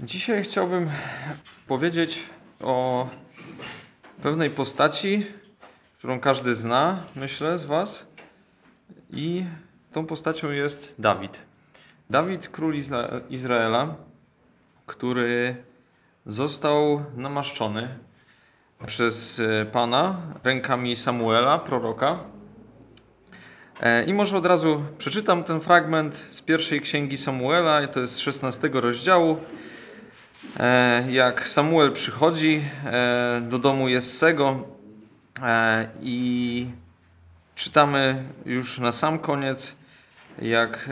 Dzisiaj chciałbym powiedzieć o pewnej postaci, którą każdy zna, myślę, z Was. I tą postacią jest Dawid. Dawid, król Izra Izraela, który został namaszczony przez Pana rękami Samuela, proroka. E, I może od razu przeczytam ten fragment z pierwszej księgi Samuela, to jest z 16 rozdziału. E, jak Samuel przychodzi e, do domu Jessego i czytamy już na sam koniec, jak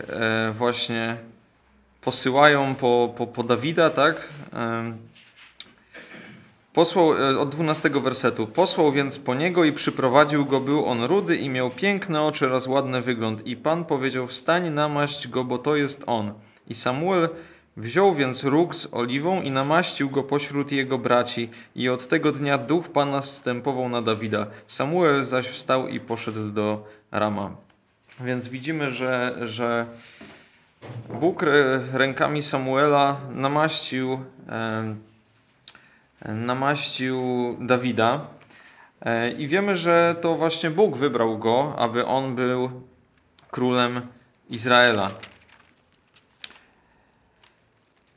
właśnie posyłają po, po, po Dawida, tak? Posłał, e, od 12 wersetu. Posłał więc po niego i przyprowadził go. Był on rudy i miał piękne oczy oraz ładny wygląd. I Pan powiedział: Wstań, namaść go, bo to jest on. I Samuel wziął więc róg z oliwą i namaścił go pośród jego braci. I od tego dnia duch Pana zstępował na Dawida. Samuel zaś wstał i poszedł do Rama. Więc widzimy, że, że Bóg rękami Samuela namaścił. E, namaścił Dawida. E, I wiemy, że to właśnie Bóg wybrał go, aby on był królem Izraela.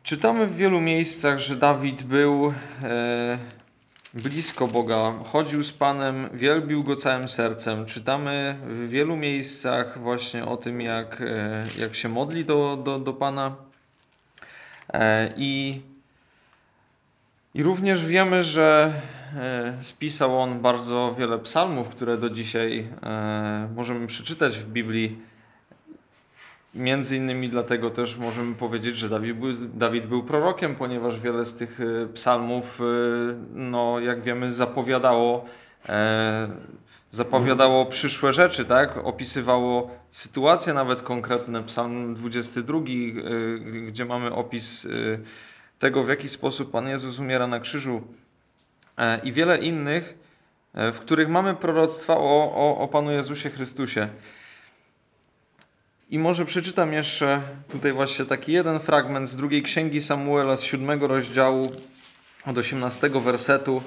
Czytamy w wielu miejscach, że Dawid był e, blisko Boga, chodził z Panem, wielbił go całym sercem. Czytamy w wielu miejscach właśnie o tym, jak, e, jak się modli do, do, do Pana. I i również wiemy, że e, spisał on bardzo wiele psalmów, które do dzisiaj e, możemy przeczytać w Biblii. Między innymi dlatego też możemy powiedzieć, że Dawid był, Dawid był prorokiem, ponieważ wiele z tych e, psalmów, no, jak wiemy, zapowiadało, zapowiadało przyszłe rzeczy, tak? opisywało sytuacje nawet konkretne. Psalm 22, gdzie mamy opis tego, w jaki sposób Pan Jezus umiera na krzyżu e, i wiele innych, e, w których mamy proroctwa o, o, o Panu Jezusie Chrystusie. I może przeczytam jeszcze tutaj właśnie taki jeden fragment z drugiej księgi Samuela z siódmego rozdziału od 18 wersetu.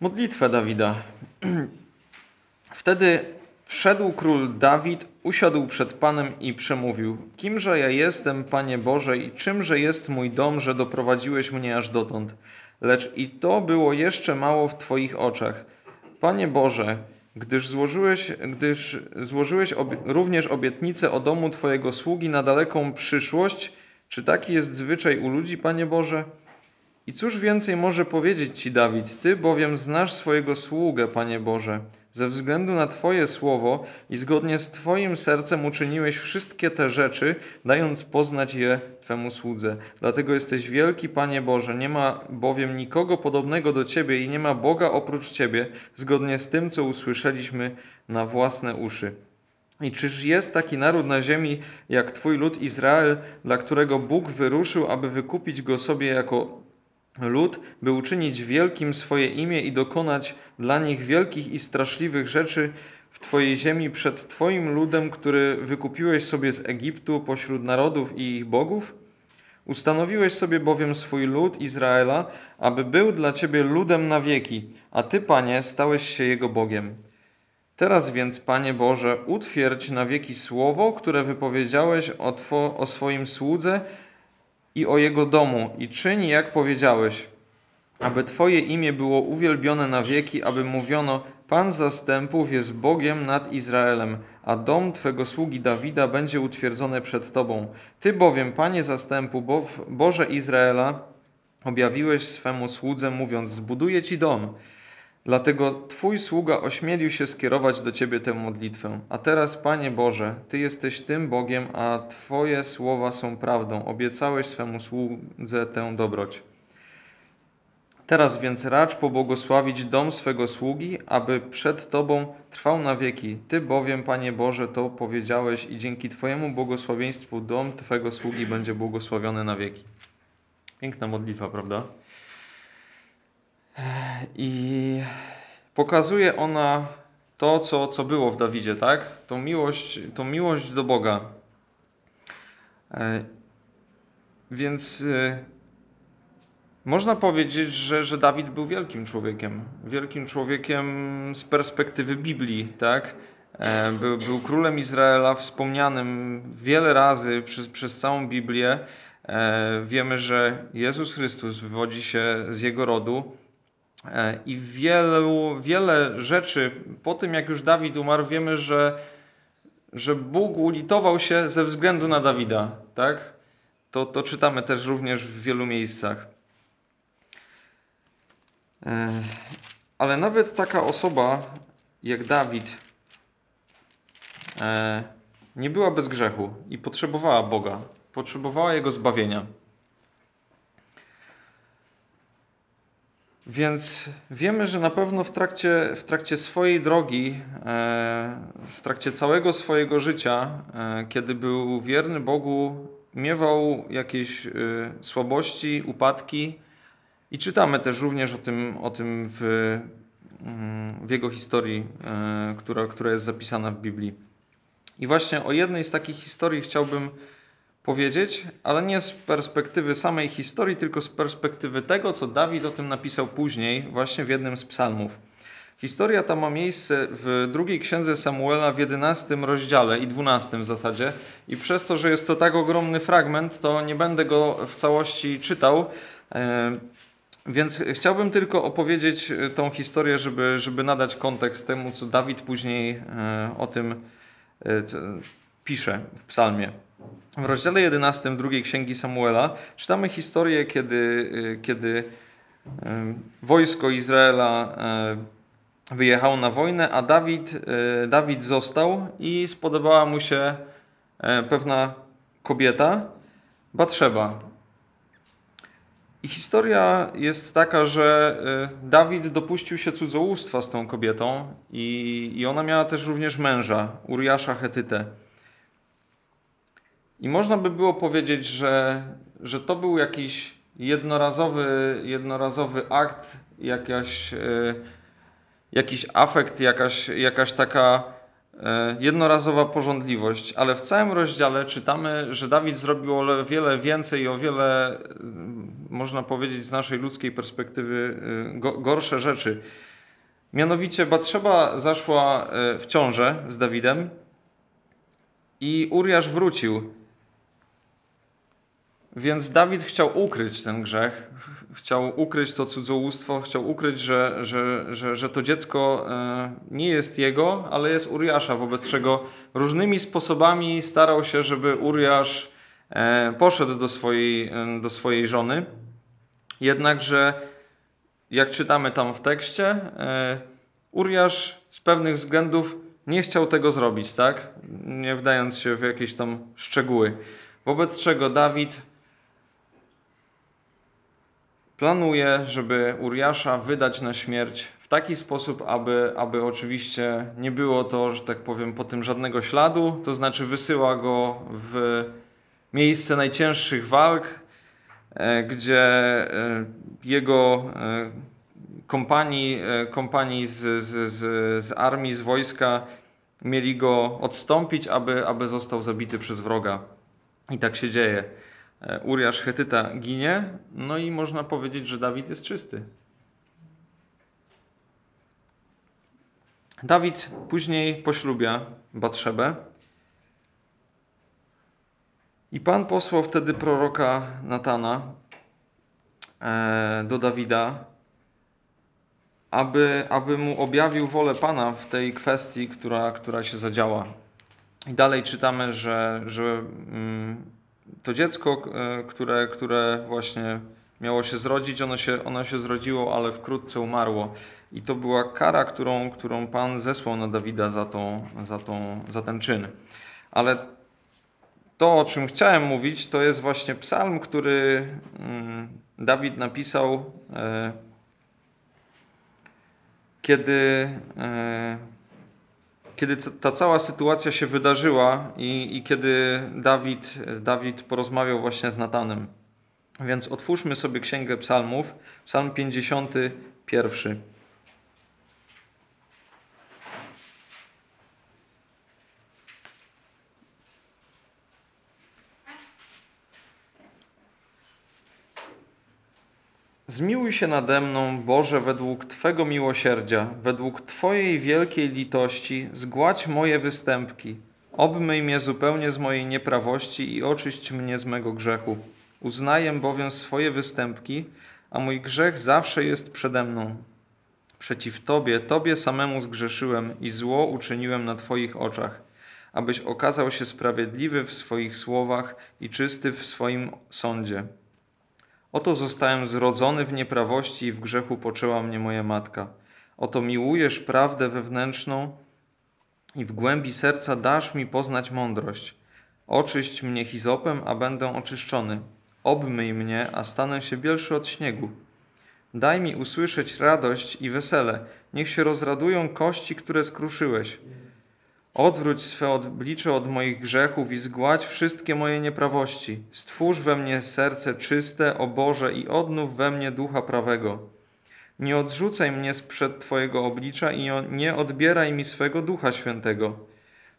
Modlitwę Dawida. Wtedy Wszedł król Dawid, usiadł przed Panem i przemówił: Kimże ja jestem, Panie Boże, i czymże jest mój dom, że doprowadziłeś mnie aż dotąd? Lecz i to było jeszcze mało w Twoich oczach. Panie Boże, gdyż złożyłeś, gdyż złożyłeś obie, również obietnicę o domu Twojego sługi na daleką przyszłość, czy taki jest zwyczaj u ludzi, Panie Boże? I cóż więcej może powiedzieć Ci Dawid? Ty bowiem znasz swojego sługę, Panie Boże. Ze względu na Twoje słowo i zgodnie z Twoim sercem uczyniłeś wszystkie te rzeczy, dając poznać je Twemu słudze. Dlatego jesteś wielki, Panie Boże. Nie ma bowiem nikogo podobnego do Ciebie i nie ma Boga oprócz Ciebie, zgodnie z tym, co usłyszeliśmy na własne uszy. I czyż jest taki naród na ziemi jak Twój lud Izrael, dla którego Bóg wyruszył, aby wykupić go sobie jako lud, by uczynić wielkim swoje imię i dokonać dla nich wielkich i straszliwych rzeczy w Twojej ziemi przed Twoim ludem, który wykupiłeś sobie z Egiptu pośród narodów i ich bogów? Ustanowiłeś sobie bowiem swój lud Izraela, aby był dla Ciebie ludem na wieki, a Ty, Panie, stałeś się Jego Bogiem. Teraz więc, Panie Boże, utwierdź na wieki słowo, które wypowiedziałeś o, two, o swoim słudze i o jego domu i czyń, jak powiedziałeś, aby Twoje imię było uwielbione na wieki, aby mówiono, Pan zastępów jest Bogiem nad Izraelem, a dom Twego sługi Dawida będzie utwierdzony przed Tobą. Ty bowiem, Panie zastępu, Bo Boże Izraela, objawiłeś swemu słudze, mówiąc, zbuduję Ci dom. Dlatego Twój sługa ośmielił się skierować do Ciebie tę modlitwę. A teraz, Panie Boże, Ty jesteś tym Bogiem, a Twoje słowa są prawdą. Obiecałeś swemu słudze tę dobroć. Teraz więc racz pobłogosławić dom swego sługi, aby przed Tobą trwał na wieki. Ty bowiem, Panie Boże, to powiedziałeś i dzięki Twojemu błogosławieństwu dom Twego sługi będzie błogosławiony na wieki. Piękna modlitwa, prawda? I pokazuje ona to, co, co było w Dawidzie, tak? Tą miłość, tą miłość do Boga. E, więc e, można powiedzieć, że, że Dawid był wielkim człowiekiem. Wielkim człowiekiem z perspektywy Biblii, tak? E, był, był królem Izraela, wspomnianym wiele razy przez, przez całą Biblię. Wiemy, że Jezus Chrystus wywodzi się z jego rodu. E, I wielu, wiele rzeczy po tym, jak już Dawid umarł, wiemy, że, że Bóg ulitował się ze względu na Dawida. Tak? To, to czytamy też również w wielu miejscach. Ale nawet taka osoba jak Dawid nie była bez grzechu i potrzebowała Boga, potrzebowała Jego zbawienia. Więc wiemy, że na pewno w trakcie, w trakcie swojej drogi, w trakcie całego swojego życia, kiedy był wierny Bogu, miewał jakieś słabości, upadki, i czytamy też również o tym, o tym w, mm, w jego historii, e, która, która jest zapisana w Biblii. I właśnie o jednej z takich historii chciałbym powiedzieć, ale nie z perspektywy samej historii, tylko z perspektywy tego, co Dawid o tym napisał później, właśnie w jednym z psalmów. Historia ta ma miejsce w drugiej księdze Samuela w 11 rozdziale i 12 w zasadzie. I przez to, że jest to tak ogromny fragment, to nie będę go w całości czytał. E, więc chciałbym tylko opowiedzieć e, tą historię, żeby, żeby nadać kontekst temu, co Dawid później e, o tym pisze w psalmie. W rozdziale 11 drugiej księgi Samuela czytamy historię, kiedy, kiedy wojsko Izraela wyjechało na wojnę, a Dawid, Dawid został i spodobała mu się pewna kobieta, Batrzeba. I historia jest taka, że y, Dawid dopuścił się cudzołóstwa z tą kobietą i, i ona miała też również męża, Uriasza Hetytę. I można by było powiedzieć, że, że to był jakiś jednorazowy, jednorazowy akt, jakaś, y, jakiś afekt, jakaś, jakaś taka E, jednorazowa porządliwość, ale w całym rozdziale czytamy, że Dawid zrobił o wiele więcej i o wiele, mm, można powiedzieć, z naszej ludzkiej perspektywy y, gorsze rzeczy. Mianowicie Batrzeba zaszła e, w ciążę z Dawidem i Uriasz wrócił. Więc Dawid chciał ukryć ten grzech, chciał ukryć to cudzołóstwo, chciał ukryć, że, że, że, że to dziecko e, nie jest jego, ale jest Uriasza, wobec czego różnymi sposobami starał się, żeby Uriasz e, poszedł do swojej, e, do swojej żony. Jednakże, jak czytamy tam w tekście, Uriasz z pewnych względów nie chciał tego zrobić, tak? Nie wdając się w jakieś tam szczegóły. Wobec czego Dawid planuje, żeby Uriasza wydać na śmierć w taki sposób, aby, aby oczywiście nie było to, że tak powiem, po tym żadnego śladu, to znaczy wysyła go w miejsce najcięższych walk, e, gdzie e, jego e, kompanii, kompanii z, z, z, z armii, z wojska mieli go odstąpić, aby, aby został zabity przez wroga. I tak się dzieje. E, Uriasz Hetyta ginie, no i można powiedzieć, że Dawid jest czysty. Dawid później poślubia Batrzebę i Pan posłał wtedy proroka Natana e, do Dawida, aby, aby mu objawił wolę Pana w tej kwestii, która, która się zadziała. I dalej czytamy, że, że mm, to dziecko, e, które, które właśnie miało się zrodzić, ono się, ono się zrodziło, ale wkrótce umarło. I to była kara, którą, którą Pan zesłał na Dawida za, tą, za, tą, za ten czyn. Ale to, o czym chciałem mówić, to jest właśnie psalm, który mm, Dawid napisał, e, kiedy e, kiedy ta cała sytuacja się wydarzyła i, i kiedy Dawid, Dawid porozmawiał właśnie z Natanem. Więc otwórzmy sobie Księgę Psalmów, Psalm 51. Zmiłuj się nade mną, Boże, według Twego miłosierdzia, według Twojej wielkiej litości, zgładź moje występki. Obmyj mnie zupełnie z mojej nieprawości i oczyść mnie z mego grzechu. Uznaję bowiem swoje występki, a mój grzech zawsze jest przede mną. Przeciw Tobie, Tobie samemu zgrzeszyłem i zło uczyniłem na Twoich oczach, abyś okazał się sprawiedliwy w swoich słowach i czysty w swoim sądzie. Oto zostałem zrodzony w nieprawości i w grzechu poczęła mnie moja matka. Oto miłujesz prawdę wewnętrzną i w głębi serca dasz mi poznać mądrość. Oczyść mnie hizopem, a będę oczyszczony. Obmyj mnie, a stanę się bielszy od śniegu. Daj mi usłyszeć radość i wesele. Niech się rozradują kości, które skruszyłeś. Odwróć swe oblicze od moich grzechów i zgładź wszystkie moje nieprawości. Stwórz we mnie serce czyste, o Boże, i odnów we mnie ducha prawego. Nie odrzucaj mnie sprzed Twojego oblicza i nie odbieraj mi swego ducha świętego.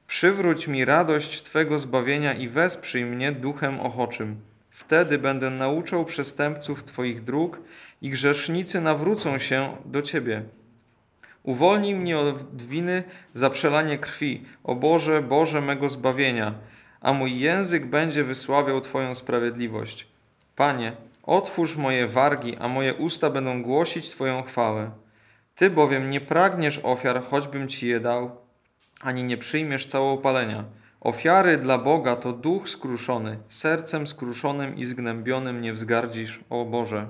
Przywróć mi radość Twego zbawienia i wesprzyj mnie duchem ochoczym. Wtedy będę nauczał przestępców Twoich dróg i grzesznicy nawrócą się do Ciebie. Uwolnij mnie od winy za przelanie krwi, o Boże, Boże mego zbawienia, a mój język będzie wysławiał Twoją sprawiedliwość. Panie, otwórz moje wargi, a moje usta będą głosić Twoją chwałę. Ty bowiem nie pragniesz ofiar, choćbym Ci je dał, ani nie przyjmiesz całopalenia. Ofiary dla Boga to duch skruszony, sercem skruszonym i zgnębionym nie wzgardzisz, o Boże.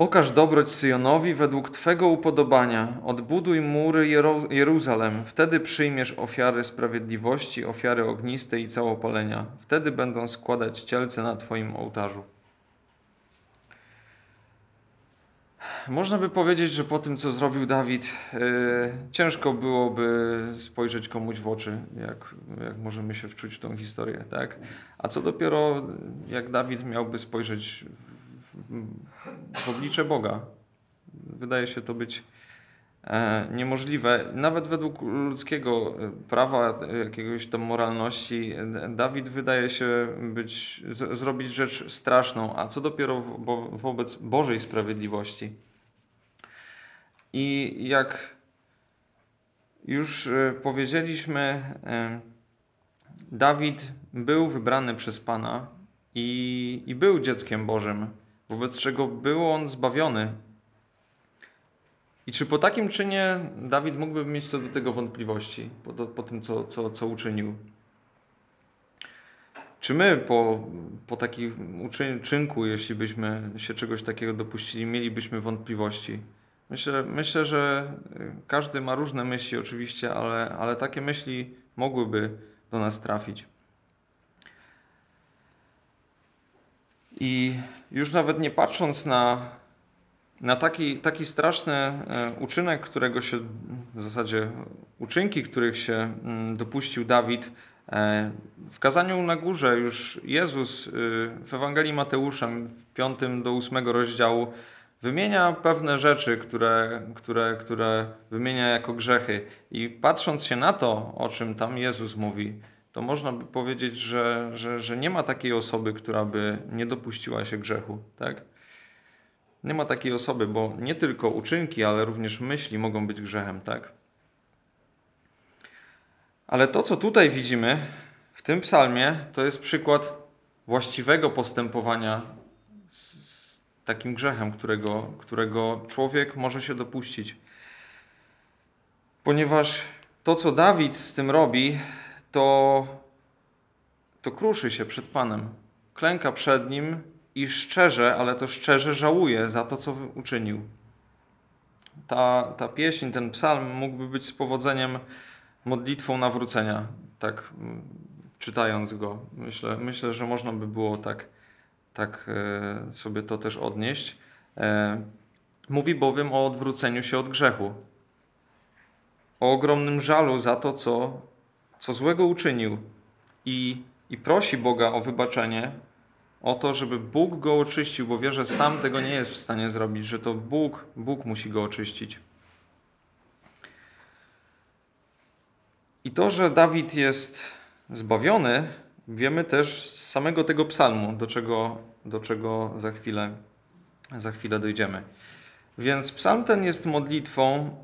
Okaż dobroć Syjonowi według Twego upodobania. Odbuduj mury Jeruzalem. Wtedy przyjmiesz ofiary sprawiedliwości, ofiary ogniste i całopalenia. Wtedy będą składać cielce na Twoim ołtarzu. Można by powiedzieć, że po tym, co zrobił Dawid, yy, ciężko byłoby spojrzeć komuś w oczy, jak, jak możemy się wczuć w tą historię, tak? A co dopiero, jak Dawid miałby spojrzeć w oblicze Boga. Wydaje się to być e, niemożliwe. Nawet według ludzkiego prawa, jakiegoś tam moralności, Dawid wydaje się być, zrobić rzecz straszną, a co dopiero wobec Bożej sprawiedliwości. I jak już e, powiedzieliśmy, e, Dawid był wybrany przez Pana i, i był dzieckiem Bożym wobec czego był on zbawiony. I czy po takim czynie Dawid mógłby mieć co do tego wątpliwości, po, po tym, co, co, co uczynił? Czy my po, po takim uczynku, jeśli byśmy się czegoś takiego dopuścili, mielibyśmy wątpliwości? Myślę, myślę, że każdy ma różne myśli oczywiście, ale, ale takie myśli mogłyby do nas trafić. I już nawet nie patrząc na, na taki, taki straszny e, uczynek, którego się w zasadzie uczynki, których się mm, dopuścił Dawid, e, w kazaniu na górze już Jezus y, w Ewangelii Mateusza, w 5 do 8 rozdziału, wymienia pewne rzeczy, które, które, które wymienia jako grzechy. I patrząc się na to, o czym tam Jezus mówi, to można by powiedzieć, że, że, że nie ma takiej osoby, która by nie dopuściła się grzechu. Tak? Nie ma takiej osoby, bo nie tylko uczynki, ale również myśli mogą być grzechem. Tak? Ale to, co tutaj widzimy w tym psalmie, to jest przykład właściwego postępowania z, z takim grzechem, którego, którego człowiek może się dopuścić. Ponieważ to, co Dawid z tym robi, to, to kruszy się przed Panem. Klęka przed Nim i szczerze, ale to szczerze żałuje za to, co uczynił. Ta, ta pieśń, ten psalm mógłby być z powodzeniem modlitwą nawrócenia, tak mm, czytając go. Myślę, myślę że można by było tak, tak e, sobie to też odnieść. E, mówi bowiem o odwróceniu się od grzechu, o ogromnym żalu za to, co co złego uczynił i, i prosi Boga o wybaczenie, o to, żeby Bóg go oczyścił, bo wie, że sam tego nie jest w stanie zrobić, że to Bóg, Bóg musi go oczyścić. I to, że Dawid jest zbawiony, wiemy też z samego tego psalmu, do czego, do czego za chwilę Za chwilę dojdziemy. Więc psalm ten jest modlitwą,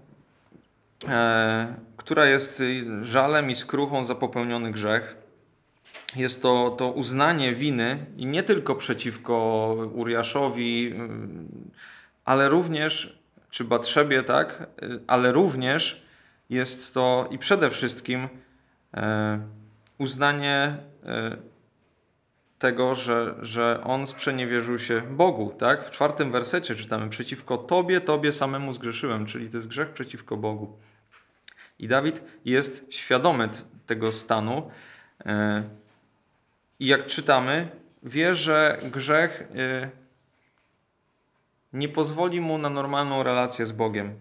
która jest żalem i skruchą za popełniony grzech. Jest to, to uznanie winy i nie tylko przeciwko Uriaszowi, mm, ale również, czy Batrzebie, tak, ale również jest to i przede wszystkim e, uznanie e, tego, że, że on sprzeniewierzył się Bogu. Tak? W czwartym wersecie czytamy: Przeciwko Tobie, Tobie samemu zgrzeszyłem, czyli to jest grzech przeciwko Bogu. I Dawid jest świadomy tego stanu. E, I jak czytamy, wie, że grzech e, nie pozwoli mu na normalną relację z Bogiem.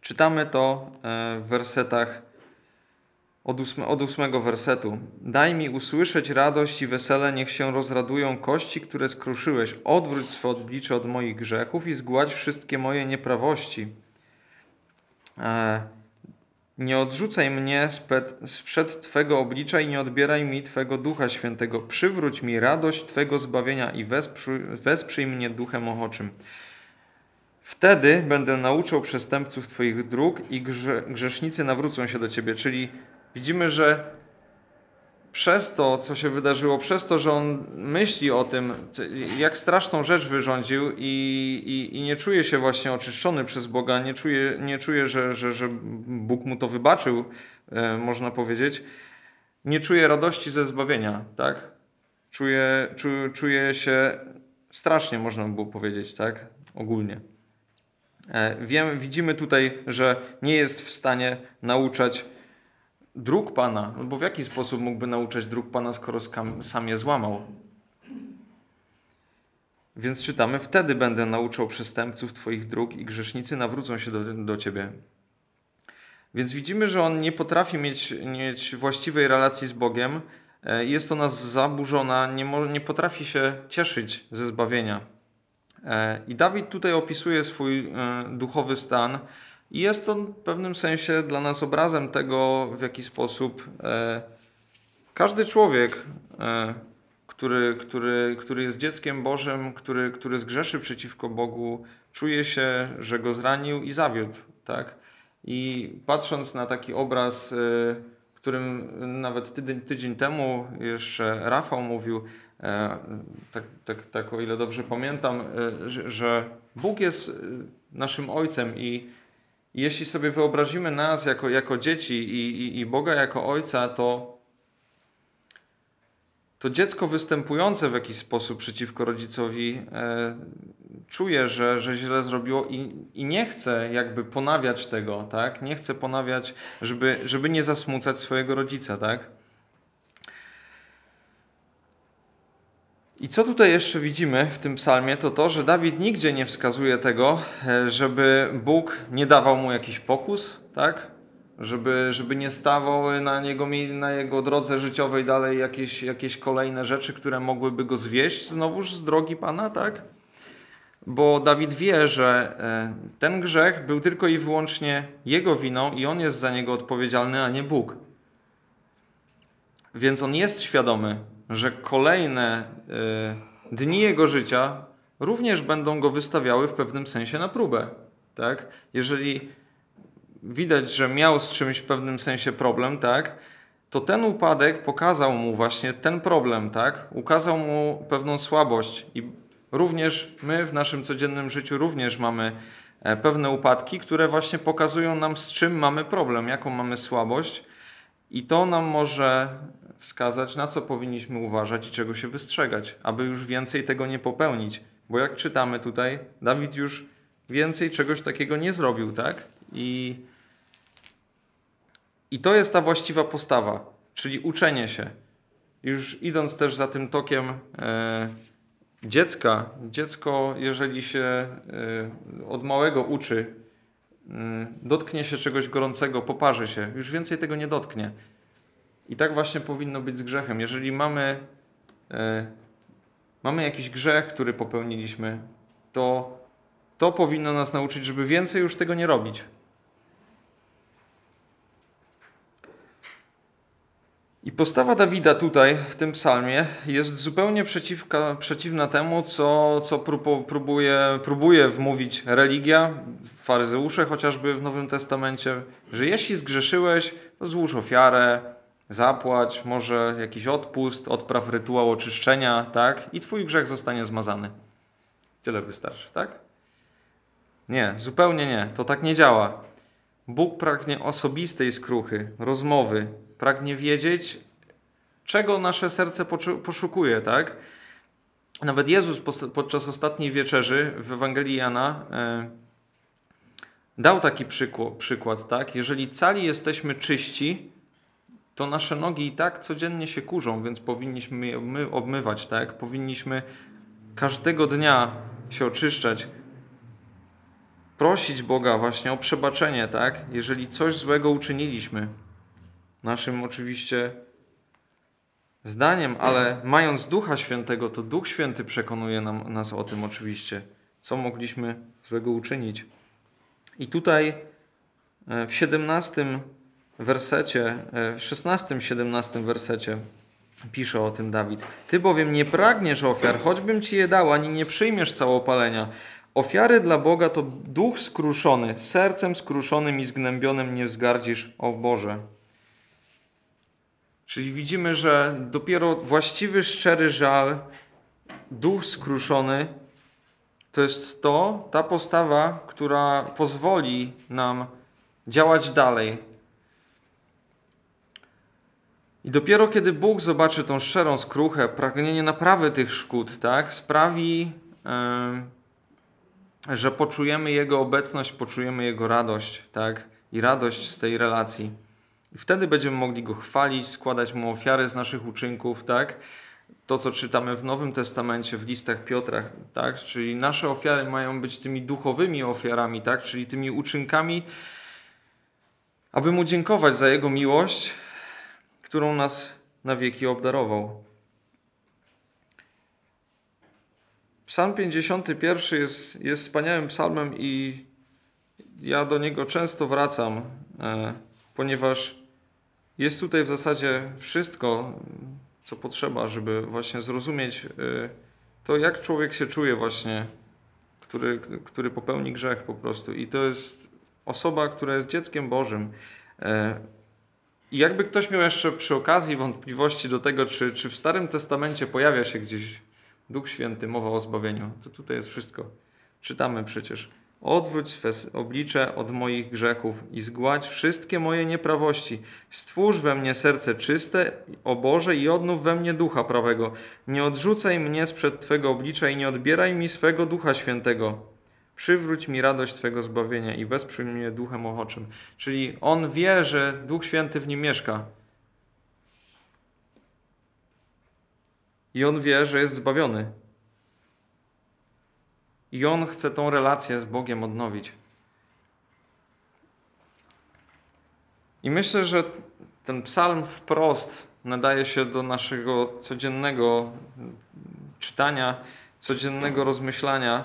Czytamy to e, w wersetach od, ósme, od ósmego wersetu. Daj mi usłyszeć radość i wesele, niech się rozradują kości, które skruszyłeś. Odwróć swe oblicze od moich grzechów i zgładź wszystkie moje nieprawości. E, nie odrzucaj mnie sped, sprzed Twego oblicza i nie odbieraj mi Twego Ducha Świętego. Przywróć mi radość Twego zbawienia i wesprzyj, wesprzyj mnie duchem ochoczym. Wtedy będę nauczał przestępców Twoich dróg i grze, grzesznicy nawrócą się do Ciebie. Czyli widzimy, że przez to, co się wydarzyło, przez to, że on myśli o tym, jak straszną rzecz wyrządził i, i, i nie czuje się właśnie oczyszczony przez Boga, nie czuje, nie czuje że, że, że Bóg mu to wybaczył, e, można powiedzieć, nie czuje radości ze zbawienia, tak? Czuje, czu, czuje się strasznie, można by było powiedzieć, tak? Ogólnie. E, wiem, widzimy tutaj, że nie jest w stanie nauczać dróg Pana, no bo w jaki sposób mógłby nauczać dróg Pana, skoro sam je złamał? Więc czytamy, wtedy będę nauczał przestępców Twoich dróg i grzesznicy nawrócą się do, do Ciebie. Więc widzimy, że on nie potrafi mieć, mieć właściwej relacji z Bogiem, e, jest ona zaburzona, nie, nie potrafi się cieszyć ze zbawienia. E, I Dawid tutaj opisuje swój e, duchowy stan, i jest to w pewnym sensie dla nas obrazem tego, w jaki sposób e, każdy człowiek, e, który, który, który jest dzieckiem Bożym, który, który zgrzeszy przeciwko Bogu, czuje się, że go zranił i zawiódł. Tak? I patrząc na taki obraz, e, którym nawet tydzień, tydzień temu jeszcze Rafał mówił, e, tak, tak, tak o ile dobrze pamiętam, e, że, Bóg jest naszym Ojcem i jeśli sobie wyobrazimy nas jako, jako dzieci i, i, i Boga jako Ojca, to, to dziecko występujące w jakiś sposób przeciwko rodzicowi e, czuje, że, że źle zrobiło i, i nie chce jakby ponawiać tego, tak? Nie chce ponawiać, żeby, żeby nie zasmucać swojego rodzica, tak? I co tutaj jeszcze widzimy w tym psalmie, to to, że Dawid nigdzie nie wskazuje tego, e, żeby Bóg nie dawał mu jakiś pokus, tak? Żeby, żeby nie stawał na, niego, na jego drodze życiowej dalej jakieś, jakieś kolejne rzeczy, które mogłyby go zwieść znowuż z drogi Pana, tak? Bo Dawid wie, że e, ten grzech był tylko i wyłącznie jego winą i on jest za niego odpowiedzialny, a nie Bóg. Więc on jest świadomy, że kolejne y, dni jego życia również będą go wystawiały w pewnym sensie na próbę. Tak? Jeżeli widać, że miał z czymś w pewnym sensie problem, tak? to ten upadek pokazał mu właśnie ten problem, tak? ukazał mu pewną słabość i również my w naszym codziennym życiu również mamy e, pewne upadki, które właśnie pokazują nam z czym mamy problem, jaką mamy słabość i to nam może wskazać, na co powinniśmy uważać i czego się wystrzegać, aby już więcej tego nie popełnić. Bo jak czytamy tutaj, Dawid już więcej czegoś takiego nie zrobił, tak? I, i to jest ta właściwa postawa, czyli uczenie się. Już idąc też za tym tokiem e, dziecka, dziecko, jeżeli się e, od małego uczy, e, dotknie się czegoś gorącego, poparzy się, już więcej tego nie dotknie. I tak właśnie powinno być z grzechem. Jeżeli mamy, e, mamy jakiś grzech, który popełniliśmy, to to powinno nas nauczyć, żeby więcej już tego nie robić. I postawa Dawida tutaj, w tym psalmie, jest zupełnie przeciwka, przeciwna temu, co, co próbuje, próbuje wmówić religia, faryzeusze chociażby w Nowym Testamencie, że jeśli zgrzeszyłeś, to złóż ofiarę, zapłać, może jakiś odpust, odpraw rytuał oczyszczenia, tak? I twój grzech zostanie zmazany. Tyle wystarczy, tak? Nie, zupełnie nie. To tak nie działa. Bóg pragnie osobistej skruchy, rozmowy, pragnie wiedzieć, czego nasze serce poszukuje, tak? Nawet Jezus podczas ostatniej wieczerzy w Ewangelii Jana e, dał taki przykład, tak? Jeżeli cali jesteśmy czyści, to nasze nogi i tak codziennie się kurzą, więc powinniśmy je obmywać, tak? Powinniśmy każdego dnia się oczyszczać, prosić Boga właśnie o przebaczenie, tak? Jeżeli coś złego uczyniliśmy. Naszym oczywiście zdaniem, ale mając Ducha Świętego, to Duch Święty przekonuje nam, nas o tym oczywiście, co mogliśmy złego uczynić. I tutaj e, w 17 wersecie, e, w 16-17 wersecie pisze o tym Dawid. Ty bowiem nie pragniesz ofiar, choćbym ci je dał, ani nie przyjmiesz całopalenia. Ofiary dla Boga to duch skruszony, sercem skruszonym i zgnębionym nie wzgardzisz, o Boże. Czyli widzimy, że dopiero właściwy, szczery żal, duch skruszony, to jest to, ta postawa, która pozwoli nam działać dalej. I dopiero kiedy Bóg zobaczy tą szczerą skruchę, pragnienie naprawy tych szkód, tak, sprawi, yy, że poczujemy Jego obecność, poczujemy Jego radość, tak, i radość z tej relacji. I wtedy będziemy mogli Go chwalić, składać Mu ofiary z naszych uczynków, tak? To, co czytamy w Nowym Testamencie, w listach Piotra, tak? Czyli nasze ofiary mają być tymi duchowymi ofiarami, tak? Czyli tymi uczynkami, aby Mu dziękować za Jego miłość, którą nas na wieki obdarował. Psalm 51 jest, jest wspaniałym psalmem i ja do niego często wracam, e, ponieważ jest tutaj w zasadzie wszystko, co potrzeba, żeby właśnie zrozumieć y, to, jak człowiek się czuje właśnie, który, który popełni grzech po prostu. I to jest osoba, która jest dzieckiem Bożym. I jakby ktoś miał jeszcze przy okazji wątpliwości do tego, czy, czy w Starym Testamencie pojawia się gdzieś Duch Święty, mowa o zbawieniu, to tutaj jest wszystko. Czytamy przecież. Odwróć swe oblicze od moich grzechów i zgładź wszystkie moje nieprawości. Stwórz we mnie serce czyste, o Boże, i odnów we mnie ducha prawego. Nie odrzucaj mnie sprzed Twego oblicza i nie odbieraj mi swego ducha świętego. Przywróć mi radość Twego zbawienia i wesprzyj mnie duchem ochoczym. Czyli on wie, że Duch Święty w nim mieszka. I on wie, że jest zbawiony. I on chce tą relację z Bogiem odnowić. I myślę, że ten psalm wprost nadaje się do naszego codziennego czytania, codziennego rozmyślania,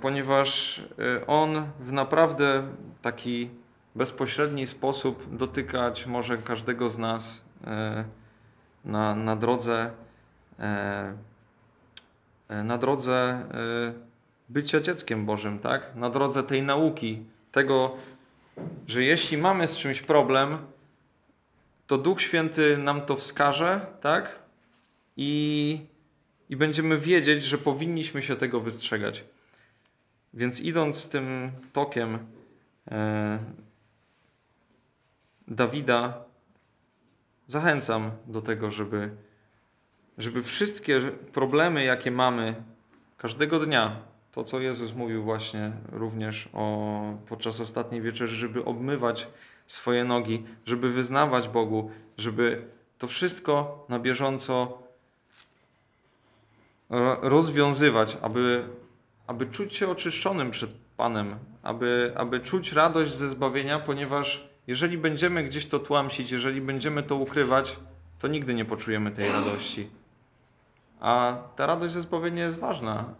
ponieważ e, on w naprawdę taki bezpośredni sposób dotykać może każdego z nas e, na, na drodze na drodze bycia dzieckiem Bożym, tak? Na drodze tej nauki, tego, że jeśli mamy z czymś problem, to Duch Święty nam to wskaże, tak? I, i będziemy wiedzieć, że powinniśmy się tego wystrzegać. Więc idąc tym tokiem e, Dawida, zachęcam do tego, żeby, żeby wszystkie problemy, jakie mamy każdego dnia, to, co Jezus mówił właśnie również o, podczas ostatniej wieczerzy, żeby obmywać swoje nogi, żeby wyznawać Bogu, żeby to wszystko na bieżąco rozwiązywać, aby, aby czuć się oczyszczonym przed Panem, aby, aby czuć radość ze zbawienia, ponieważ jeżeli będziemy gdzieś to tłamsić, jeżeli będziemy to ukrywać, to nigdy nie poczujemy tej radości. A ta radość ze zbawienia jest ważna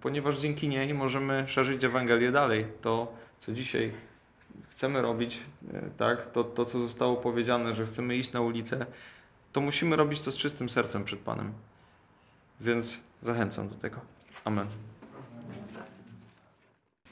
ponieważ dzięki niej możemy szerzyć Ewangelię dalej. To, co dzisiaj chcemy robić, e, tak, to, to co zostało powiedziane, że chcemy iść na ulicę, to musimy robić to z czystym sercem przed Panem. Więc zachęcam do tego. Amen.